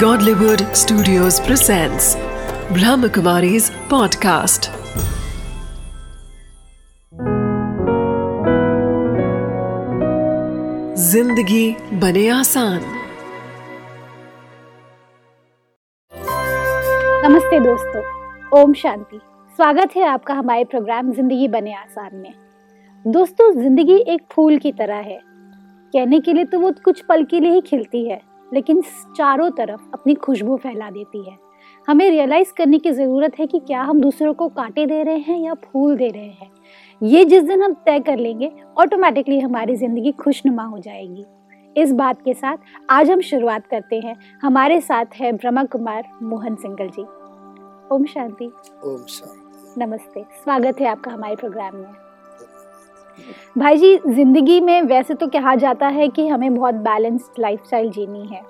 Godlywood Studios presents Brahmakumari's podcast. ज़िंदगी बने आसान नमस्ते दोस्तों, ओम शांति। स्वागत है आपका हमारे प्रोग्राम ज़िंदगी बने आसान में। दोस्तों, ज़िंदगी एक फूल की तरह है। कहने के लिए तो वो कुछ पल के लिए ही खिलती है। लेकिन चारों तरफ़ अपनी खुशबू फैला देती है। हमें रियलाइज़ करने की ज़रूरत है कि क्या हम दूसरों को कांटे दे रहे हैं या फूल दे रहे हैं। ये जिस दिन हम तय कर लेंगे ऑटोमेटिकली हमारी ज़िंदगी खुशनुमा हो जाएगी। इस बात के साथ आज हम शुरुआत करते हैं। हमारे साथ है ब्रह्मा कुमार मोहन सिंगल जी। ओम शांति। ओम शांति। नमस्ते। स्वागत है आपका हमारे प्रोग्राम में। भाई जी, ज़िंदगी में वैसे तो कहा जाता है कि हमें बहुत बैलेंस्ड लाइफस्टाइल जीनी है,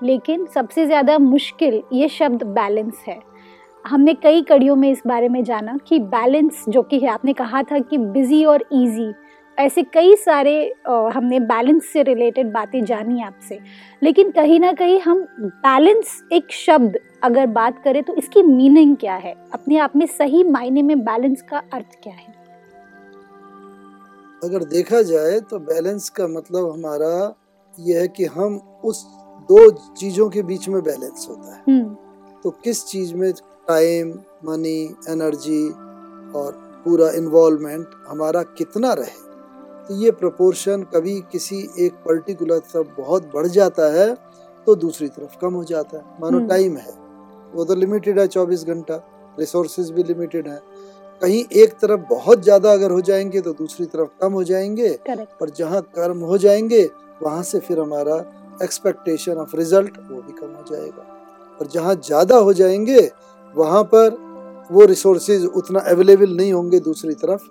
लेकिन सबसे ज़्यादा मुश्किल ये शब्द बैलेंस है। हमने कई कड़ियों में इस बारे में जाना कि बैलेंस जो कि है, आपने कहा था कि बिज़ी और इजी ऐसे कई सारे हमने बैलेंस से रिलेटेड बातें जानी आपसे, लेकिन कहीं ना कहीं हम बैलेंस एक शब्द अगर बात करें तो इसकी मीनिंग क्या है? अपने आप में सही मायने में बैलेंस का अर्थ क्या है? अगर देखा जाए तो बैलेंस का मतलब हमारा यह है कि हम उस दो चीज़ों के बीच में बैलेंस होता है। हम्म। तो किस चीज़ में टाइम मनी एनर्जी और पूरा इन्वॉल्वमेंट हमारा कितना रहे? तो ये प्रोपोर्शन कभी किसी एक पर्टिकुलर तरफ़ बहुत बढ़ जाता है तो दूसरी तरफ़ कम हो जाता है। मानो हम्म। टाइम है वो तो लिमिटेड है चौबीस घंटा रिसोर्सेज भी लिमिटेड है। कहीं एक तरफ़ बहुत ज़्यादा अगर हो जाएँगे तो दूसरी तरफ़ कम हो जाएँगे। करेक्ट और जहाँ कर्म हो जाएँगे वहाँ से फिर हमारा एक्सपेक्टेशन ऑफ़ रिज़ल्ट वो भी कम हो जाएगा। और जहाँ ज़्यादा हो जाएँगे वहाँ पर वो रिसोर्सेज उतना अवेलेबल नहीं होंगे दूसरी तरफ़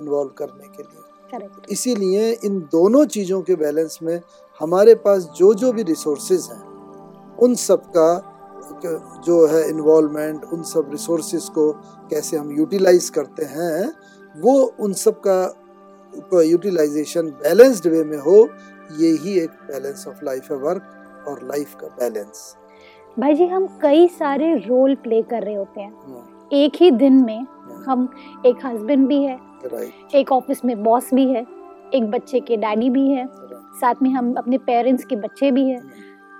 इन्वॉल्व करने के लिए। इसीलिए इन दोनों चीज़ों के बैलेंस में हमारे पास जो जो भी रिसोर्सेज हैं उन सब का जो है इन्वॉल्वमेंट उन सब रिसोर्सेज को कैसे हम यूटिलाइज करते हैं वो उन सब का यूटिलाइजेशन बैलेंस्ड वे में हो ये ही एक बैलेंस ऑफ़ लाइफ है वर्क और लाइफ का बैलेंस भाई जी हम कई सारे रोल प्ले कर रहे होते हैं। एक ही दिन में हम एक हस्बैंड भी है एक ऑफ़िस में बॉस भी है एक बच्चे के डैडी भी है साथ में हम अपने पेरेंट्स के बच्चे भी हैं।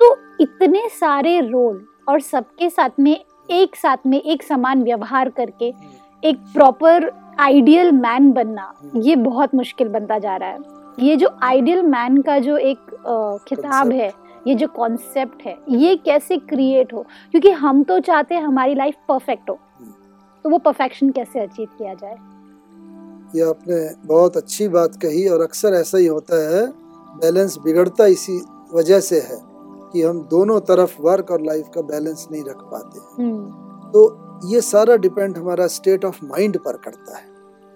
तो इतने सारे रोल और सबके साथ में एक साथ में एक समान व्यवहार करके एक प्रॉपर आइडियल मैन बनना ये बहुत मुश्किल बनता जा रहा है। ये जो आइडियल मैन का जो एक खिताब है ये जो कॉन्सेप्ट है ये कैसे क्रिएट हो? क्योंकि हम तो चाहते हैं हमारी लाइफ परफेक्ट हो। तो वो परफेक्शन कैसे अचीव किया जाए? ये आपने बहुत अच्छी बात कही और अक्सर ऐसा ही होता है बैलेंस बिगड़ता इसी वजह से है। कि हम दोनों तरफ़ वर्क और लाइफ का बैलेंस नहीं रख पाते हम्म। तो ये सारा डिपेंड हमारा स्टेट ऑफ़ माइंड पर करता है।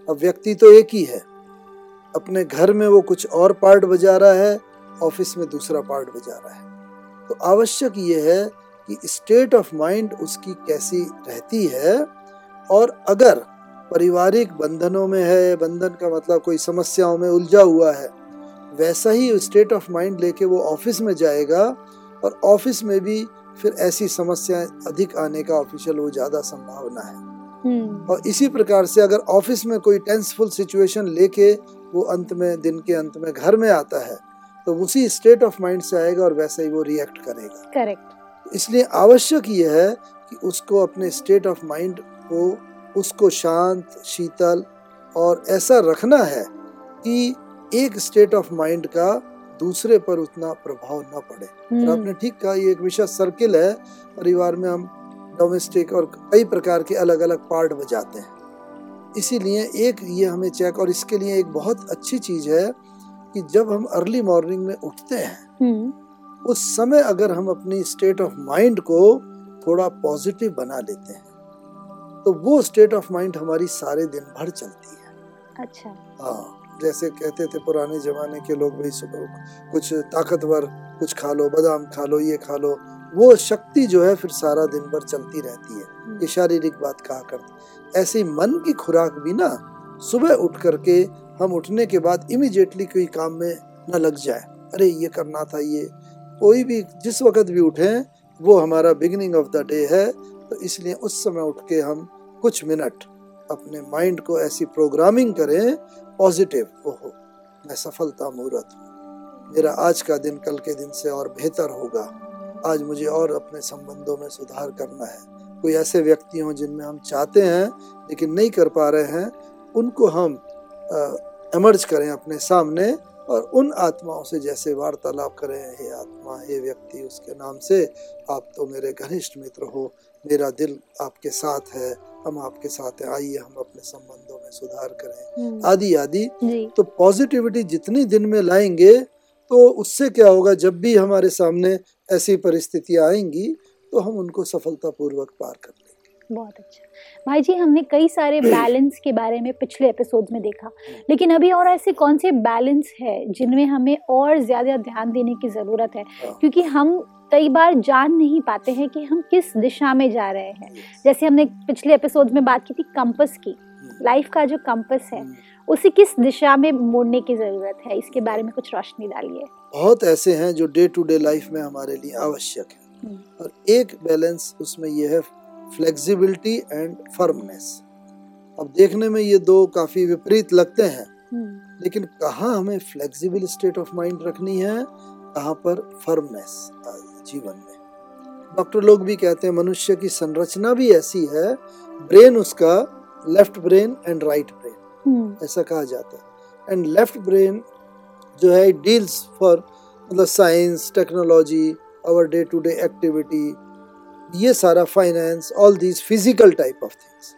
अब व्यक्ति तो एक ही है। अपने घर में वो कुछ और पार्ट बजा रहा है ऑफ़िस में दूसरा पार्ट बजा रहा है। तो आवश्यक ये है कि स्टेट ऑफ़ माइंड उसकी कैसी रहती है और अगर पारिवारिक बंधनों में है बंधन का मतलब कोई समस्याओं में उलझा हुआ है वैसा ही स्टेट ऑफ़ माइंड लेके वो ऑफ़िस में जाएगा और ऑफ़िस में भी फिर ऐसी समस्याएँ अधिक आने का ऑफिशियल वो ज़्यादा संभावना है। हम्म। और इसी प्रकार से अगर ऑफ़िस में कोई टेंसफुल सिचुएशन लेके वो अंत में दिन के अंत में घर में आता है तो उसी स्टेट ऑफ़ माइंड से आएगा और वैसे ही वो रिएक्ट करेगा। करेक्ट इसलिए आवश्यक ये है कि उसको अपने स्टेट ऑफ़ माइंड को उसको शांत शीतल और ऐसा रखना है कि एक स्टेट ऑफ़ माइंड का दूसरे पर उतना प्रभाव न पड़े। और आपने ठीक कहा ये एक विशेष सर्किल है। परिवार में हम डोमेस्टिक और कई प्रकार के अलग अलग पार्ट बजाते हैं। इसीलिए एक ये हमें चेक और इसके लिए एक बहुत अच्छी चीज़ है कि जब हम अर्ली मॉर्निंग में उठते हैं हम्म। उस समय अगर हम अपनी स्टेट ऑफ़ माइंड को थोड़ा पॉजिटिव बना लेते हैं तो वो स्टेट ऑफ़ माइंड हमारी सारे दिन भर चलती है। अच्छा। हाँ। जैसे कहते थे पुराने जमाने के लोग भाई, सुबह कुछ ताकतवर, कुछ खा लो, बादाम खा लो, ये खा लो। वो शक्ति जो है फिर सारा दिन भर चलती रहती है। ये शारीरिक बात कहा करते ऐसे मन की खुराक भी ना, सुबह उठ करके हम उठने के बाद इमिजिएटली कोई काम में न लग जाए। अरे, ये करना था ये। कोई भी जिस वक्त भी उठे, वो हमारा बिगिनिंग ऑफ़ द डे है। तो इसलिए उस समय उठ के हम कुछ मिनट अपने माइंड को ऐसी प्रोग्रामिंग करें पॉजिटिव, ओहो, मैं सफलता मूर्त हूँ। मेरा आज का दिन कल के दिन से और बेहतर होगा। आज मुझे और अपने संबंधों में सुधार करना है। कोई ऐसे व्यक्ति हों जिनमें हम चाहते हैं, लेकिन नहीं कर पा रहे हैं, उनको हम एमर्ज करें अपने सामने और उन आत्माओं से जैसे वार्तालाप करें, हे आत्मा, हे व्यक्ति, उसके नाम से आप तो मेरे घनिष्ठ मित्र हो। मेरा दिल आपके साथ है हम आपके साथ हैं आइए हम अपने संबंधों में सुधार करें। हम्म, आदि आदि। तो पॉजिटिविटी जितनी दिन में लाएँगे तो उससे क्या होगा जब भी हमारे सामने ऐसी परिस्थितियाँ आएँगी तो हम उनको सफलतापूर्वक पार कर लेंगे। बहुत अच्छा। भाई जी हमने कई सारे बैलेंस के बारे में पिछले एपिसोड में देखा। लेकिन अभी और ऐसे कौन से बैलेंस है जिनमें हमें और ज़्यादा ध्यान देने की ज़रूरत है? हाँ। क्योंकि हम कई बार जान नहीं पाते हैं कि हम किस दिशा में जा रहे हैं। जैसे हमने पिछले एपिसोड में बात की थी कंपस की। लाइफ का जो कंपस है हम्म। उसे किस दिशा में मोड़ने की ज़रूरत है? इसके बारे में कुछ रोशनी डालिए। बहुत ऐसे हैं जो डे टू डे लाइफ में हमारे लिए आवश्यक है। हम्म, और एक बैलेंस उसमें ये है फ्लेक्सिबिलिटी एंड फर्मनेस अब देखने में ये दो काफ़ी विपरीत लगते हैं लेकिन कहाँ हमें फ्लेक्सिबल स्टेट ऑफ़ माइंड रखनी है कहाँ पर फर्मनेस जीवन में। डॉक्टर लोग भी कहते हैं मनुष्य की संरचना भी ऐसी है ब्रेन उसका left brain and right brain hmm, ऐसा कहा जाता है। एंड लेफ़्ट ब्रेन जो है डील्स फॉर मतलब science technology our day to day activity ये सारा finance all these physical type of things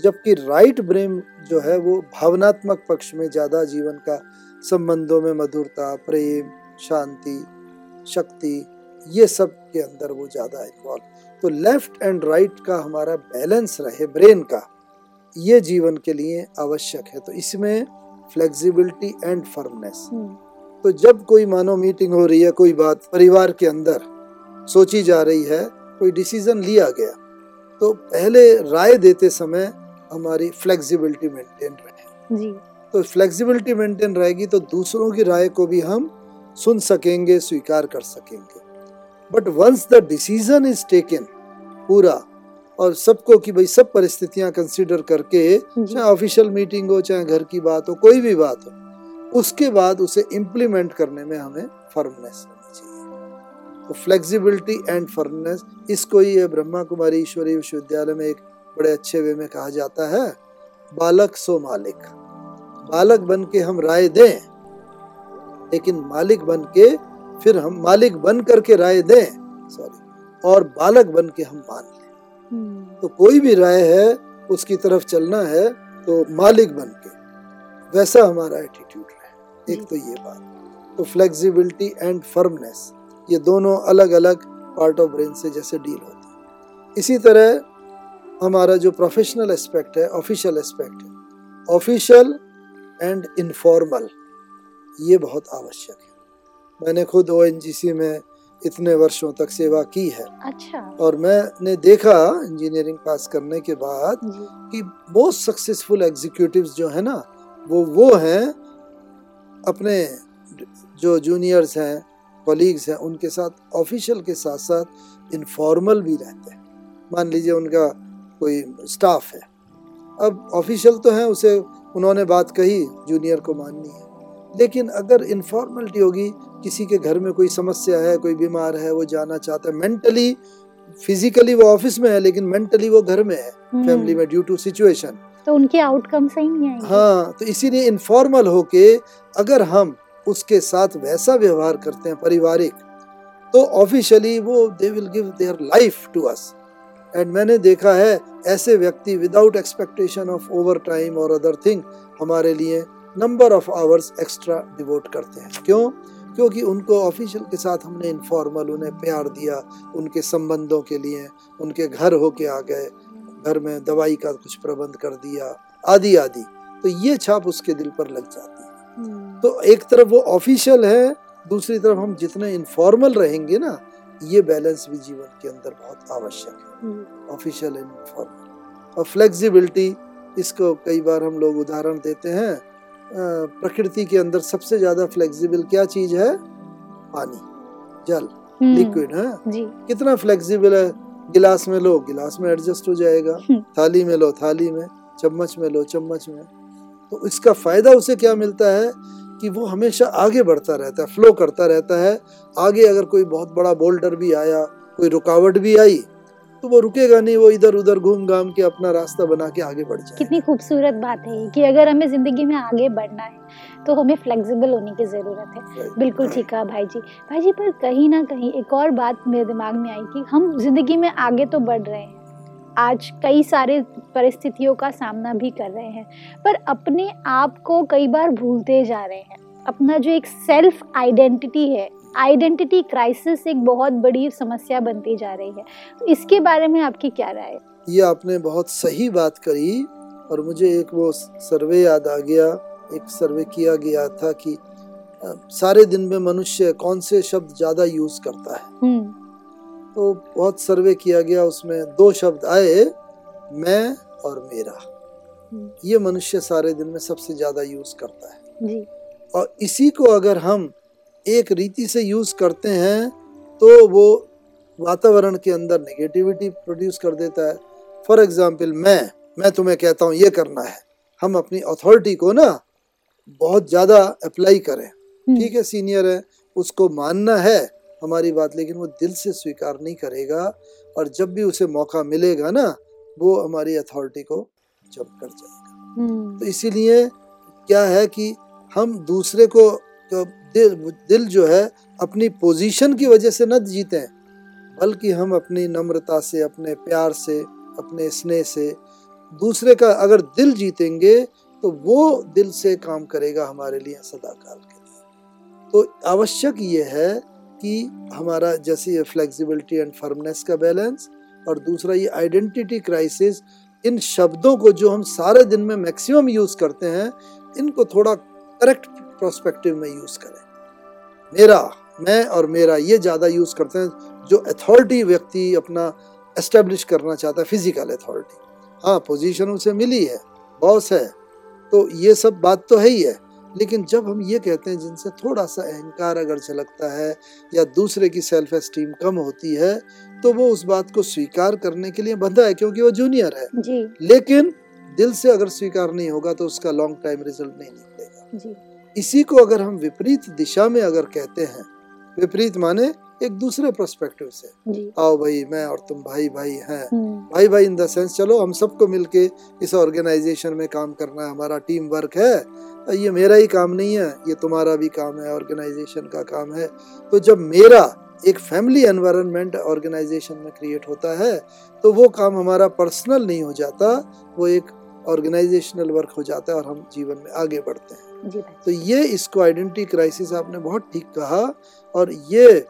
जबकि राइट ब्रेन जो है वो भावनात्मक पक्ष में ज़्यादा जीवन का संबंधों में मधुरता प्रेम शांति शक्ति ये सब के अंदर वो ज़्यादा इन्वॉल्व तो लेफ़्ट एंड राइट का हमारा बैलेंस रहे ब्रेन का ये जीवन के लिए आवश्यक है। तो इसमें फ्लेक्सिबिलिटी एंड फर्मनेस तो जब कोई मानो मीटिंग हो रही है कोई बात परिवार के अंदर सोची जा रही है कोई डिसीज़न लिया गया तो पहले राय देते समय हमारी फ्लेक्सिबिलिटी मेंटेन रहे। जी। तो फ्लेक्सिबिलिटी मेंटेन रहेगी तो दूसरों की राय को भी हम सुन सकेंगे स्वीकार कर सकेंगे। But once the decision is taken पूरा और सबको कि भाई सब परिस्थितियाँ कंसीडर करके चाहे ऑफिशियल मीटिंग हो चाहे घर की बात हो कोई भी बात हो उसके बाद उसे इम्प्लीमेंट करने में हमें फर्मनेस होनी चाहिए। तो फ्लेक्सिबिलिटी एंड फर्मनेस इसको ही ये ब्रह्मा कुमारी ईश्वरीय विश्वविद्यालय में एक बड़े अच्छे वे में कहा जाता है बालक सो मालिक। बालक बन के हम राय दें लेकिन मालिक बन के फिर हम मालिक बन करके राय दें। सॉरी और बालक बन के हम मान लें। हम्म, तो कोई भी राय है उसकी तरफ़ चलना है तो मालिक बन के। वैसा हमारा एटीट्यूड रहे। एक तो ये बात। तो फ्लेक्सिबिलिटी एंड फर्मनेस ये दोनों अलग अलग पार्ट ऑफ़ ब्रेन से जैसे डील होती है। इसी तरह हमारा जो प्रोफेशनल एस्पेक्ट है ऑफिशियल एस्पेक्ट है ऑफिशियल एंड इनफॉर्मल ये बहुत आवश्यक है। मैंने खुद ओएनजीसी में इतने वर्षों तक सेवा की है। अच्छा। और मैंने देखा इंजीनियरिंग पास करने के बाद कि बहुत सक्सेसफुल एग्जीक्यूटिव्स जो है ना वो वो हैं अपने जो जूनियर्स हैं कॉलीग्स हैं उनके साथ ऑफिशियल के साथ साथ इनफॉर्मल भी रहते हैं। मान लीजिए उनका कोई स्टाफ है। अब ऑफिशियल तो है उसे उन्होंने बात कही जूनियर को माननी है। लेकिन अगर इनफॉर्मलिटी होगी किसी के घर में कोई समस्या है कोई बीमार है वो जाना चाहता है मेंटली फिजिकली वो ऑफ़िस में है लेकिन मेंटली वो घर में है हम्म, फैमिली में ड्यू टू सिचुएशन तो उनके आउटकम सही नहीं आएँगे। हाँ तो इसीलिए इनफॉर्मल होके अगर हम उसके साथ वैसा व्यवहार करते हैं पारिवारिक तो ऑफिशियली वो they will give their life to us and मैंने देखा है ऐसे व्यक्ति without expectation of over time और अदर थिंग हमारे लिए number of hours extra devote करते हैं। क्यों? क्योंकि उनको ऑफिशियल के साथ हमने इनफॉर्मल उन्हें प्यार दिया उनके संबंधों के लिए उनके घर होके आ गए घर में दवाई का कुछ प्रबंध कर दिया आदि आदि। तो ये छाप उसके दिल पर लग जाती है। हम्म, तो एक तरफ़ वो ऑफिशियल है दूसरी तरफ़ हम जितने इनफॉर्मल रहेंगे ना ये बैलेंस भी जीवन के अंदर बहुत आवश्यक है। ऑफिशियल एंड इनफॉर्मल और फ्लेक्सिबिलिटी इसको कई बार हम लोग उदाहरण देते हैं प्रकृति के अंदर सबसे ज़्यादा फ्लेक्सिबल क्या चीज़ है? पानी। जल। हम्म, लिक्विड है? जी। कितना फ्लेक्सिबल है? गिलास में लो गिलास में एडजस्ट हो जाएगा। हम्म। थाली में लो थाली में चम्मच में लो चम्मच में। तो इसका फ़ायदा उसे क्या मिलता है? कि वो हमेशा आगे बढ़ता रहता है फ्लो करता रहता है। आगे अगर कोई बहुत बड़ा बोल्डर भी आया कोई रुकावट भी आई तो वो रुकेगा नहीं वो इधर उधर घूम घाम के अपना रास्ता बना के आगे बढ़ जाए कितनी खूबसूरत बात है कि अगर हमें ज़िंदगी में आगे बढ़ना है तो हमें फ्लेक्सिबल होने की ज़रूरत है। बिल्कुल ठीक कहा भाई जी भाई जी पर कहीं ना कहीं एक और बात मेरे दिमाग में आई कि हम ज़िंदगी में आगे तो बढ़ रहे हैं आज कई सारे परिस्थितियों का सामना भी कर रहे हैं पर अपने आप को कई बार भूलते जा रहे हैं। अपना जो एक सेल्फ आइडेंटिटी है आइडेंटिटी क्राइसिस एक बहुत बड़ी समस्या बनती जा रही है। तो इसके बारे में आपकी क्या राय ये आपने बहुत सही बात करी और मुझे एक वो सर्वे याद आ गया एक सर्वे किया गया था कि सारे दिन में मनुष्य कौन से शब्द ज़्यादा यूज़ करता है। हम्म। तो बहुत सर्वे किया गया उसमें दो शब्द आए मैं और मेरा। हम्म। ये मनुष्य सारे दिन में सबसे ज़्यादा यूज़ करता है। जी। और इसी को अगर हम एक रीति से यूज़ करते हैं तो वो वातावरण के अंदर नेगेटिविटी प्रोड्यूस कर देता है। फॉर एग्ज़ाम्पल मैं मैं तुम्हें कहता हूँ ये करना है। हम अपनी अथॉरिटी को ना बहुत ज़्यादा अप्लाई करें। हम्म, ठीक है सीनियर है उसको मानना है हमारी बात लेकिन वो दिल से स्वीकार नहीं करेगा और जब भी उसे मौका मिलेगा ना वो हमारी अथॉरिटी को जब कर जाएगा। हम्म, तो इसीलिए क्या है कि हम दूसरे को दिल दिल जो है, अपनी पोजीशन की वजह से न जीते बल्कि हम अपनी नम्रता से, अपने प्यार से, अपने स्नेह से दूसरे का अगर दिल जीतेंगे तो वो दिल से काम करेगा हमारे लिए सदाकाल के लिए। तो आवश्यक ये है कि हमारा जैसे ये फ्लेक्सिबिलिटी एंड फर्मनेस का बैलेंस और दूसरा ये आइडेंटिटी क्राइसिस इन शब्दों को जो हम सारे दिन में मैक्सिमम यूज़ करते हैं, इनको थोड़ा करेक्ट प्रोस्पेक्टिव में यूज़ करें। मेरा मैं और मेरा ये ज़्यादा यूज़ करते हैं जो अथॉरिटी व्यक्ति अपना एस्टेब्लिश करना चाहता है फ़िज़िकल अथॉरिटी हाँ पोजीशन उसे मिली है बॉस है तो ये सब बात तो है ही है। लेकिन जब हम ये कहते हैं जिनसे थोड़ा सा अहंकार अगर झलकता है या दूसरे की सेल्फ एस्टीम कम होती है तो वो उस बात को स्वीकार करने के लिए बंधा है क्योंकि वो जूनियर है। जी। लेकिन दिल से अगर स्वीकार नहीं होगा तो उसका लॉन्ग टाइम रिज़ल्ट नहीं निकलेगा। जी। इसी को अगर हम विपरीत दिशा में अगर कहते हैं विपरीत माने एक दूसरे पर्सपेक्टिव से। आओ भाई मैं और तुम भाई भाई हैं। हम्म, भाई भाई इन द सेंस चलो हम सबको मिलके इस ऑर्गेनाइजेशन में काम करना है हमारा टीम वर्क है ये मेरा ही काम नहीं है ये तुम्हारा भी काम है ऑर्गेनाइजेशन का काम है। तो जब मेरा एक फैमिली एनवायरनमेंट ऑर्गेनाइजेशन में क्रिएट होता है तो वो काम हमारा पर्सनल नहीं हो जाता वो एक ऑर्गेनाइजेशनल वर्क हो जाता है और हम जीवन में आगे बढ़ते हैं। तो ये इसको आइडेंटिटी क्राइसिस आपने बहुत ठीक कहा और ये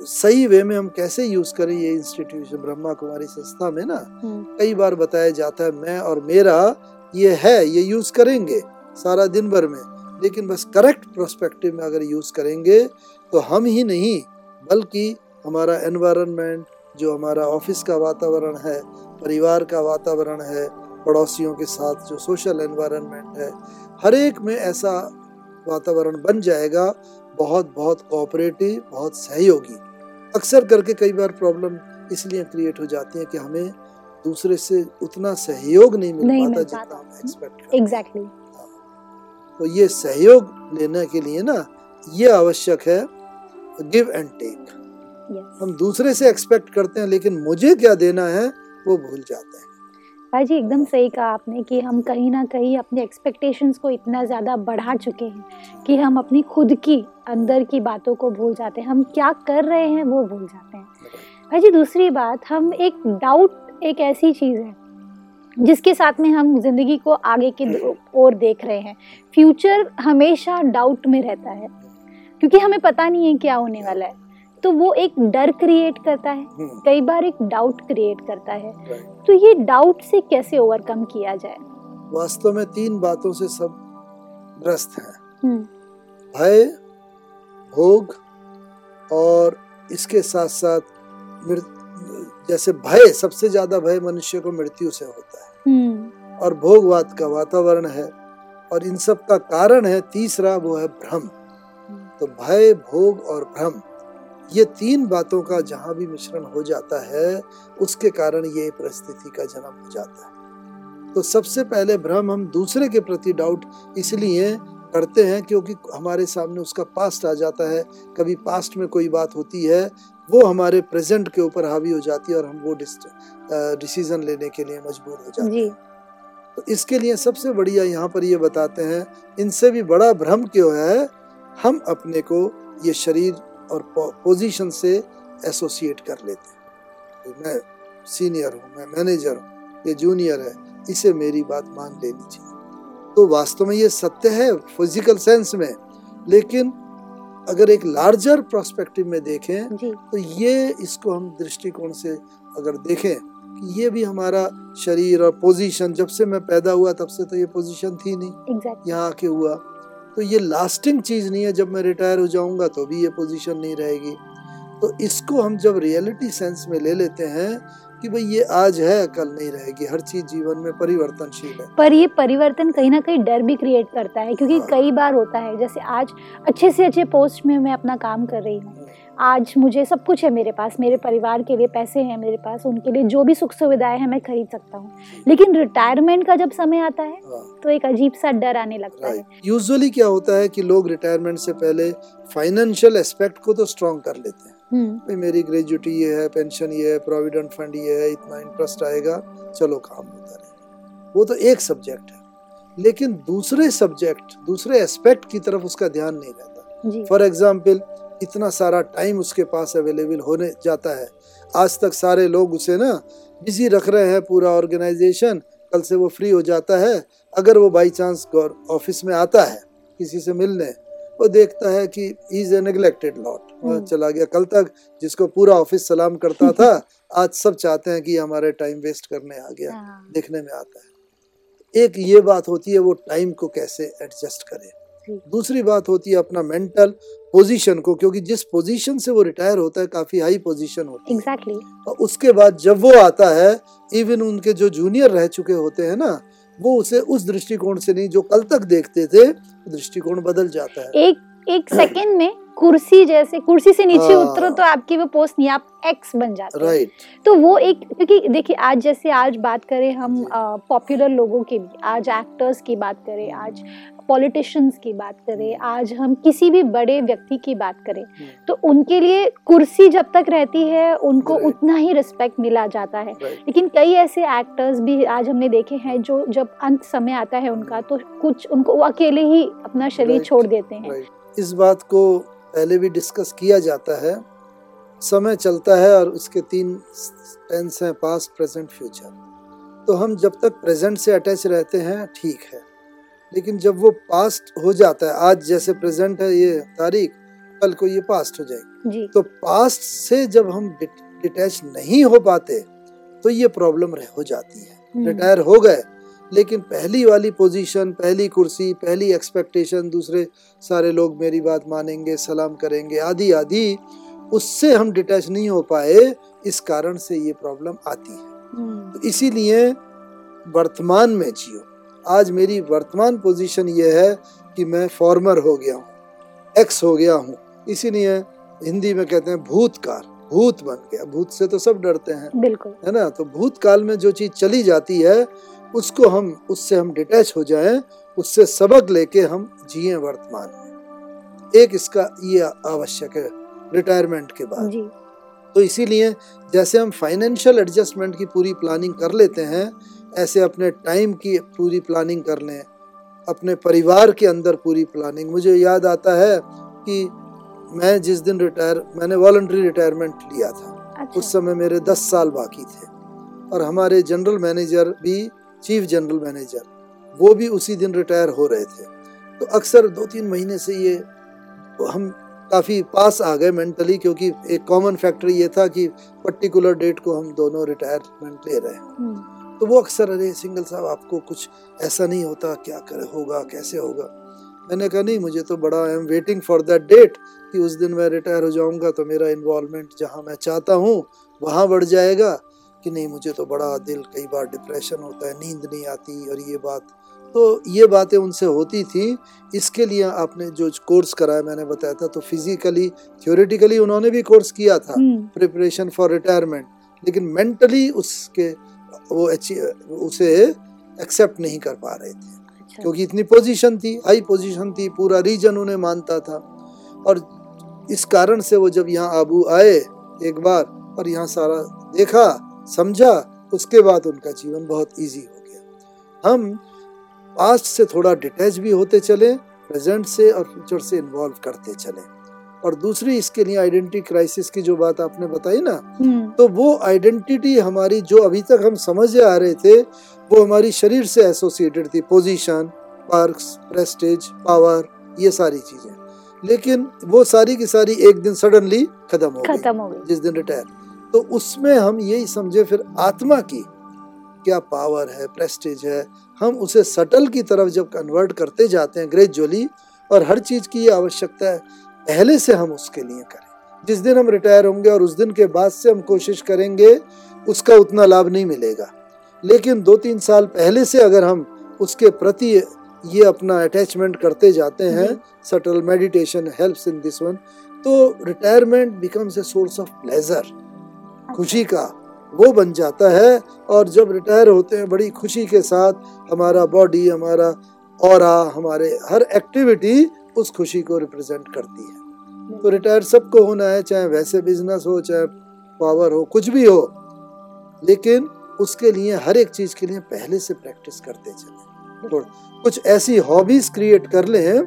सही वे में हम कैसे यूज़ करें ये इंस्टीट्यूशन ब्रह्मा कुमारी संस्था में ना? हम्म, कई बार बताया जाता है मैं और मेरा ये है ये यूज़ करेंगे सारा दिन भर में। लेकिन बस करेक्ट प्रोस्पेक्टिव में अगर यूज़ करेंगे तो हम ही नहीं बल्कि हमारा एनवायरनमेंट जो हमारा ऑफ़िस का वातावरण है परिवार का वातावरण है पड़ोसियों के साथ जो सोशल एनवायरनमेंट है हर एक में ऐसा वातावरण बन जाएगा बहुत बहुत कोऑपरेटिव बहुत सहयोगी। अक्सर करके कई बार प्रॉब्लम इसलिए क्रिएट हो जाती है कि हमें दूसरे से उतना सहयोग नहीं मिल नहीं पाता जितना हम एक्सपेक्ट करते हैं। एग्जैक्टली तो ये सहयोग लेने के लिए ना ये आवश्यक है गिव एंड टेक हम दूसरे से एक्सपेक्ट करते हैं लेकिन मुझे क्या देना है वो भूल जाते हैं। भाई जी, एकदम सही कहा आपने कि हम कहीं ना कहीं अपने एक्सपेक्टेशंस को इतना ज़्यादा बढ़ा चुके हैं कि हम अपनी खुद की, अंदर की बातों को भूल जाते हैं। हम क्या कर रहे हैं वो भूल जाते हैं। भाई जी, दूसरी बात, हम एक डाउट एक ऐसी चीज़ है, जिसके साथ में हम ज़िंदगी को आगे की ओर देख रहे हैं। फ्यूचर हमेशा डाउट में रहता है, क्योंकि हमें पता नहीं है क्या होने वाला है। तो वो एक डर क्रिएट करता है। हम्म, कई बार एक डाउट क्रिएट करता है। तो ये डाउट से कैसे ओवरकम किया जाए? वास्तव में तीन बातों से सब ग्रस्त हैं। हम्म, भय भोग और इसके साथ साथ जैसे भय सबसे ज़्यादा भय मनुष्य को मृत्यु से होता है। हम्म, और भोगवाद का वातावरण है और इन सब का कारण है तीसरा वो है भ्रम। तो भय भोग और भ्रम ये तीन बातों का जहाँ भी मिश्रण हो जाता है उसके कारण ये परिस्थिति का जन्म हो जाता है। तो सबसे पहले भ्रम हम दूसरे के प्रति डाउट इसलिए करते हैं क्योंकि हमारे सामने उसका पास्ट आ जाता है। कभी पास्ट में कोई बात होती है वो हमारे प्रेजेंट के ऊपर हावी हो जाती है और हम वो डिसीज़न लेने के लिए मजबूर हो जाते हैं। तो इसके लिए सबसे बढ़िया यहाँ पर ये बताते हैं इनसे भी बड़ा भ्रम क्यों है? हम अपने को ये शरीर और पोजीशन से एसोसिएट कर लेते हैं। तो मैं सीनियर हूँ मैं मैनेजर हूँ ये जूनियर है इसे मेरी बात मान लेनी चाहिए। तो वास्तव में ये सत्य है फ़िज़िकल सेंस में लेकिन अगर एक लार्जर प्रोस्पेक्टिव में देखें तो ये इसको हम दृष्टिकोण से अगर देखें कि ये भी हमारा शरीर और पोजीशन जब से मैं पैदा हुआ तब से तो ये पोजीशन थी नहीं। Exactly. यहाँ आके हुआ। तो ये लास्टिंग चीज़ नहीं है जब मैं रिटायर हो जाऊँगा तो भी ये पोजीशन नहीं रहेगी। तो इसको हम जब रियलिटी सेंस में ले लेते हैं कि भाई ये आज है कल नहीं रहेगी। हर चीज़ जीवन में परिवर्तनशील है। पर ये परिवर्तन कहीं ना कहीं डर भी क्रिएट करता है क्योंकि हाँ। कई बार होता है जैसे आज अच्छे से अच्छे पोस्ट में मैं अपना काम कर रही हूँ। आज मुझे सब कुछ है मेरे पास मेरे परिवार के लिए पैसे हैं मेरे पास उनके लिए जो भी सुख सुविधाएँ हैं मैं खरीद सकता हूँ। लेकिन रिटायरमेंट का जब समय आता है हाँ। तो एक अजीब सा डर आने लगता है। यूजुअली क्या होता है कि लोग रिटायरमेंट से पहले फाइनेंशियल एस्पेक्ट को तो स्ट्रॉन्ग कर लेते हैं। हम्म। भाई मेरी ग्रेजुटी ये है पेंशन ये है प्रोविडेंट फंड ये है इतना इंटरेस्ट आएगा चलो काम होता रहे। वो तो एक सब्जेक्ट है। लेकिन दूसरे सब्जेक्ट दूसरे एस्पेक्ट की तरफ़ उसका ध्यान नहीं रहता। फॉर एग्ज़ाम्पल इतना सारा टाइम उसके पास अवेलेबल होने जाता है। आज तक सारे लोग उसे ना बिज़ी रख रहे हैं पूरा ऑर्गेनाइजेशन कल से वो फ्री हो जाता है अगर वो बाई चांस ऑफ़िस में आता है किसी से मिलने वो देखता है कि इज़ ए नेग्लेक्टेड लॉट चला गया। कल तक जिसको पूरा ऑफ़िस सलाम करता था आज सब चाहते हैं कि हमारे टाइम वेस्ट करने आ गया हाँ। देखने में आता है। एक ये बात होती है वो टाइम को कैसे एडजस्ट करे? दूसरी बात होती है अपना मेंटल पोजीशन को क्योंकि जिस पोजीशन से वो रिटायर होता है काफ़ी हाई पोजीशन होती exactly. और उसके बाद जब वो आता है इवन उनके जो जूनियर रह चुके होते हैं ना वो उसे उस दृष्टिकोण से नहीं जो कल तक देखते थे दृष्टिकोण बदल जाता है। एक एक सेकंड में कुर्सी जैसे कुर्सी से नीचे हाँ। उतरो तो आपकी वो पोस्ट नहीं आप एक्स बन जाते राइट तो वो एक क्योंकि देखिए आज जैसे आज बात करें हम पॉपुलर लोगों की भी आज एक्टर्स की बात करें आज पॉलिटिशियंस की बात करें आज हम किसी भी बड़े व्यक्ति की बात करें हम्म। तो उनके लिए कुर्सी जब तक रहती है उनको उतना ही रिस्पेक्ट मिला जाता है। लेकिन कई ऐसे एक्टर्स भी आज हमने देखे हैं जो जब अंत समय आता है उनका तो कुछ उनको वो अकेले ही अपना शरीर छोड़ देते हैं। इस बात को पहले भी डिस्कस किया जाता है। समय चलता है और उसके तीन टेंस हैं पास्ट प्रेजेंट फ्यूचर तो हम जब तक प्रेजेंट से अटैच रहते हैं ठीक है। लेकिन जब वो पास्ट हो जाता है आज जैसे प्रेजेंट है ये तारीख कल को ये पास्ट हो जाएगी। तो पास्ट से जब हम डिटैच नहीं हो पाते तो ये प्रॉब्लम हो जाती है। रिटायर हम्म। हो गए लेकिन पहली वाली पोजीशन पहली कुर्सी पहली एक्सपेक्टेशन दूसरे सारे लोग मेरी बात मानेंगे सलाम करेंगे आदि आदि उससे हम डिटैच नहीं हो पाए इस कारण से ये प्रॉब्लम आती है। हम्म। तो इसीलिए वर्तमान में जियो। आज मेरी वर्तमान पोजीशन ये है कि मैं फॉर्मर हो गया हूँ एक्स हो गया हूँ। इसीलिए हिंदी में कहते हैं भूतकाल भूत बन गया। भूत से तो सब डरते हैं बिल्कुल। है ना? तो भूतकाल में जो चीज़ चली जाती है उसको हम उससे हम डिटैच हो जाएँ उससे सबक लेके हम जिए वर्तमान में। एक इसका ये आवश्यक है रिटायरमेंट के बाद। तो इसीलिए जैसे हम फाइनेंशियल एडजस्टमेंट की पूरी प्लानिंग कर लेते हैं ऐसे अपने टाइम की पूरी प्लानिंग कर लें। अपने परिवार के अंदर पूरी प्लानिंग मुझे याद आता है कि मैं जिस दिन रिटायर मैंने वॉल्ट्री रिटायरमेंट लिया था। अच्छा। उस समय मेरे दस साल बाकी थे। और हमारे जनरल मैनेजर भी चीफ जनरल मैनेजर वो भी उसी दिन रिटायर हो रहे थे। तो अक्सर दो तीन महीने से ये हम काफ़ी पास आ गए मेंटली क्योंकि एक कॉमन फैक्टर ये था कि पर्टिकुलर डेट को हम दोनों रिटायरमेंट ले रहे हैं। हम्म। तो वो अक्सर अरे सिंगल साहब आपको कुछ ऐसा नहीं होता क्या करे होगा कैसे होगा? मैंने कहा नहीं मुझे तो बड़ा I am waiting for that date कि उस दिन मैं रिटायर हो जाऊँगा तो मेरा इन्वॉल्वमेंट जहाँ मैं चाहता हूँ वहाँ बढ़ जाएगा। कि नहीं मुझे तो बड़ा दिल कई बार डिप्रेशन होता है नींद नहीं आती और ये बात। तो ये बातें उनसे होती थी। इसके लिए आपने जो कोर्स कराया मैंने बताया था तो फिजिकली थियोरेटिकली उन्होंने भी कोर्स किया था प्रिपरेशन फॉर रिटायरमेंट लेकिन मेंटली उसके वो उसे एक्सेप्ट नहीं कर पा रहे थे। अच्छा। क्योंकि इतनी पोजीशन थी हाई पोजीशन थी पूरा रीजन उन्हें मानता था। और इस कारण से वो जब यहाँ आबू आए एक बार और यहाँ सारा देखा समझा उसके बाद उनका जीवन बहुत इजी हो गया। हम पास्ट से थोड़ा डिटैच भी होते चले प्रेजेंट से और फ्यूचर से इन्वॉल्व करते चले। और दूसरी इसके लिए आइडेंटिटी क्राइसिस की जो बात आपने बताई ना हम्म, तो वो आइडेंटिटी हमारी जो अभी तक हम समझ आ रहे थे वो हमारी शरीर से एसोसिएटेड थी पोजीशन पर्क्स प्रेस्टेज पावर ये सारी चीज़ें। लेकिन वो सारी की सारी एक दिन सडनली खत्म हो खत्म हो गई। जिस दिन रिटायर तो उसमें हम यही समझे फिर आत्मा की क्या पावर है प्रेस्टेज है हम उसे सटल की तरफ़ जब कन्वर्ट करते जाते हैं ग्रेजुअली और हर चीज़ की ये आवश्यकता है पहले से हम उसके लिए करें। जिस दिन हम रिटायर होंगे और उस दिन के बाद से हम कोशिश करेंगे उसका उतना लाभ नहीं मिलेगा। लेकिन दो तीन साल पहले से अगर हम उसके प्रति ये अपना अटैचमेंट करते जाते हैं subtle meditation helps in this one तो retirement becomes a source of pleasure खुशी का वो बन जाता है। और जब रिटायर होते हैं बड़ी खुशी के साथ हमारा बॉडी हमारा और हमारे हर एक्टिविटी उस खुशी को रिप्रेजेंट करती है। तो रिटायर सबको होना है, चाहे वैसे बिज़नेस हो, चाहे पावर हो, कुछ भी हो, लेकिन उसके लिए, हर एक चीज़ के लिए पहले से प्रैक्टिस करते चले। तो कुछ ऐसी हॉबीज क्रिएट कर लें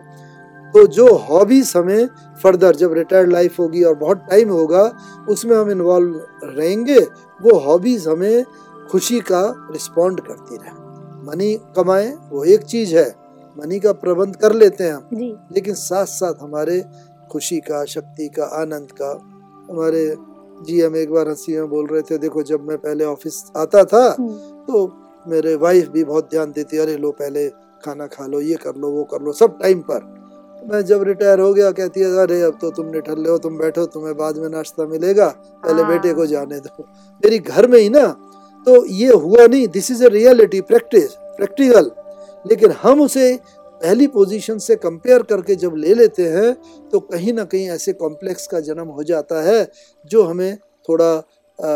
तो जो हॉबीज हमें फर्दर जब रिटायर्ड लाइफ होगी और बहुत टाइम होगा, उसमें हम इन्वॉल्व रहेंगे, वो हॉबीज हमें खुशी का रिस्पॉन्ड करती रहे। मनी कमाएँ, वो एक चीज़ है। मनी का प्रबंध कर लेते हैं हम। लेकिन साथ साथ हमारे खुशी का शक्ति का आनंद का हमारे जी हम एक बार हँसी में बोल रहे थे देखो जब मैं पहले ऑफ़िस आता था हम्म, तो मेरे वाइफ भी बहुत ध्यान देती अरे लो पहले खाना खा लो ये कर लो वो कर लो सब टाइम पर। मैं जब रिटायर हो गया कहती है अरे अब तो तुम निठल्ले हो तुम बैठो तुम्हें बाद में नाश्ता मिलेगा पहले हाँ। बेटे को जाने दो। मेरी घर में ही ना तो ये हुआ नहीं this is a reality practice practical लेकिन हम उसे पहली पोजीशन से कंपेयर करके जब ले लेते हैं तो कहीं ना कहीं ऐसे कॉम्प्लेक्स का जन्म हो जाता है जो हमें थोड़ा आ,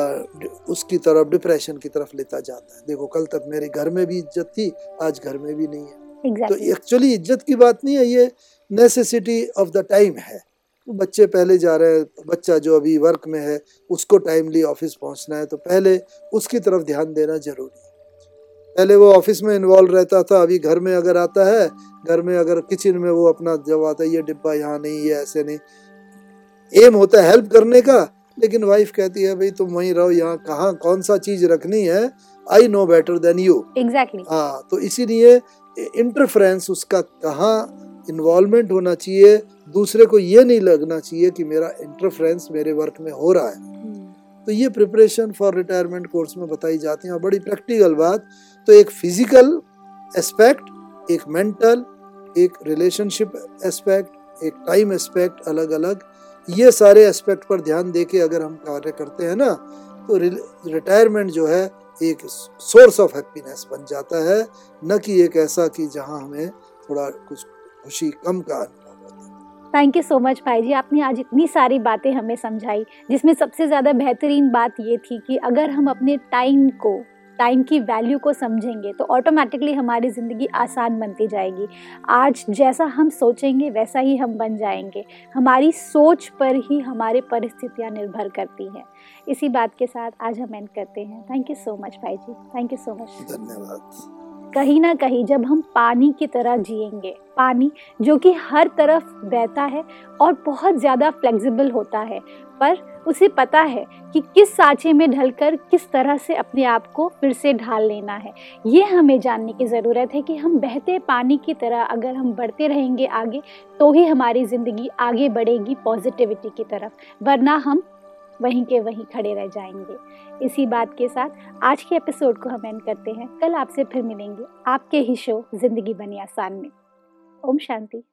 उसकी तरफ़ डिप्रेशन की तरफ़ लेता जाता है। देखो कल तक मेरे घर में भी इज़्ज़त थी आज घर में भी नहीं है। exactly. तो एक्चुअली इज़्ज़त की बात नहीं है ये नेसेसिटी ऑफ़ द टाइम है। बच्चे पहले जा रहे हैं बच्चा जो अभी वर्क में है उसको टाइमली ऑफ़िस पहुँचना है तो पहले उसकी तरफ़ ध्यान देना ज़रूरी है। पहले वो ऑफ़िस में इन्वॉल्व रहता था अभी घर में अगर आता है घर में अगर किचन में वो अपना जब आता है ये डिब्बा यहाँ नहीं ये ऐसे नहीं। एम होता है हेल्प करने का लेकिन वाइफ कहती है भाई तुम वहीं रहो यहाँ कहाँ कौन सा चीज़ रखनी है? I know better than you exactly हाँ तो इसीलिए इंटरफ्रेंस उसका कहाँ इन्वॉल्वमेंट होना चाहिए दूसरे को ये नहीं लगना चाहिए कि मेरा इंटरफ्रेंस मेरे वर्क में हो रहा है। तो ये प्रिपरेशन फॉर रिटायरमेंट कोर्स में बताई जाती है और बड़ी प्रैक्टिकल बात तो एक फ़िज़िकल एस्पेक्ट एक मेंटल एक रिलेशनशिप एस्पेक्ट एक टाइम एस्पेक्ट अलग अलग ये सारे एस्पेक्ट पर ध्यान दे के अगर हम कार्य करते हैं ना तो रिटायरमेंट जो है एक सोर्स ऑफ़ हैप्पीनेस बन जाता है। न कि एक ऐसा कि जहाँ हमें थोड़ा कुछ खुशी कम का थैंक यू सो मच भाई जी। आपने आज इतनी सारी बातें हमें समझाई, जिसमें सबसे ज़्यादा बेहतरीन बात ये थी कि अगर हम अपने टाइम को टाइम की वैल्यू को समझेंगे तो ऑटोमेटिकली हमारी ज़िंदगी आसान बनती जाएगी। आज जैसा हम सोचेंगे, वैसा ही हम बन जाएँगे। हमारी सोच पर ही हमारे परिस्थितियाँ निर्भर करती हैं। इसी बात के साथ आज हम एंड करते हैं। थैंक यू सो मच भाई जी। थैंक यू सो मच धन्यवाद। कहीं ना कहीं जब हम पानी की तरह जिएँगे, पानी जो कि हर तरफ़ बहता है और बहुत ज़्यादा फ्लेक्सिबल होता है, पर उसे पता है कि किस साँचे में ढलकर किस तरह से अपने आप को फिर से ढाल लेना है। ये हमें जानने की ज़रूरत है कि हम बहते पानी की तरह अगर हम बढ़ते रहेंगे आगे तो ही हमारी ज़िंदगी आगे बढ़ेगी पॉजिटिविटी की तरफ़, वरना हम वहीं के वहीं खड़े रह जाएँगे। इसी बात के साथ आज के एपिसोड को हम एंड करते हैं। कल आपसे फिर मिलेंगे। आपके ही शो, ज़िंदगी बनी आसान में। ओम शांति।